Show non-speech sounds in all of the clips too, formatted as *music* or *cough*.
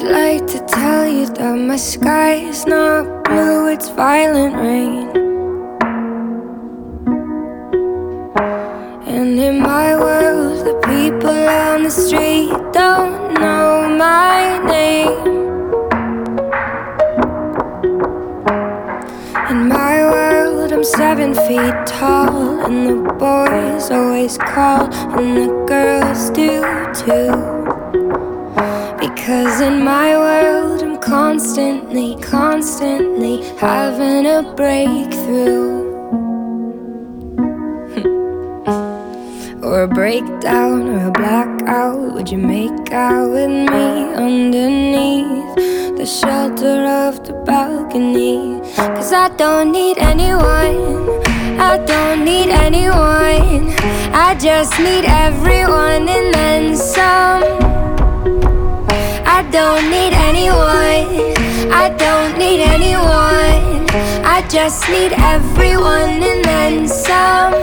you that my sky is not blue, it's violent rain. And in my world, the people on the street don't know my name. In my world, I'm seven feet tall, and the boys always call, and the girls do too. Because in my world, I'm constantly, constantly having a breakthrough. *laughs* or a breakdown or a blackout. Would you make out with me underneath the shelter of the balcony? Cause I don't need anyone. I don't need anyone. I just need everyone and then some. I don't need anyone. I don't need anyone. I just need everyone and then some.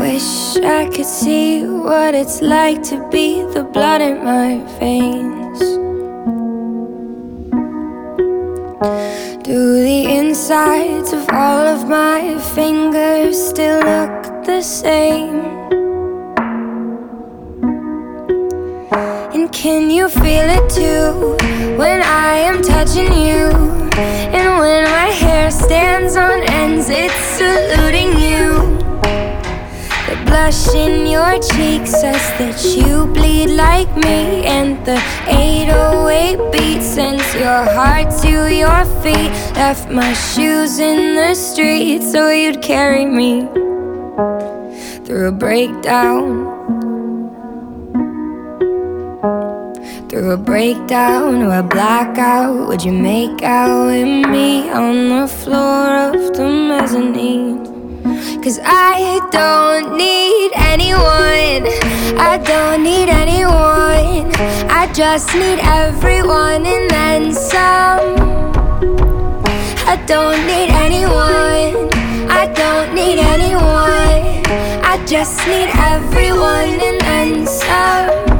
Wish I could see what it's like to be the blood in my veins. Do the insides of all of my fingers still look the same? Can you feel it too when I am touching you? And when my hair stands on ends, it's saluting you. The blush in your cheek says that you bleed like me, and the 808 beat sends your heart to your feet. Left my shoes in the street so you'd carry me through a breakdown. Through a breakdown or a blackout, would you make out with me on the floor of the mezzanine? Cause I don't need anyone. I don't need anyone. I just need everyone and then some. I don't need anyone. I don't need anyone. I just need everyone and then some.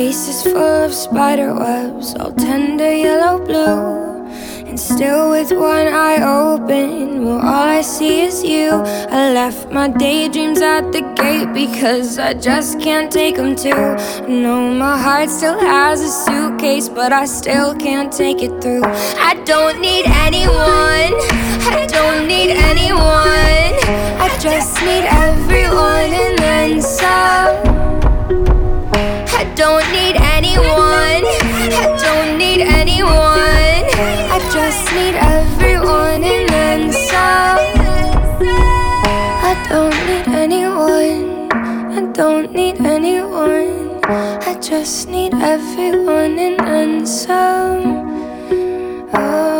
Face is full of spider webs, all tender yellow blue. And still, with one eye open, well, all I see is you. I left my daydreams at the gate because I just can't take them too. No, my heart still has a suitcase, but I still can't take it through. I don't need anyone, I don't need anyone. I just need just need everyone and then some. I don't need anyone. I don't need anyone. I just need everyone and then some. Oh.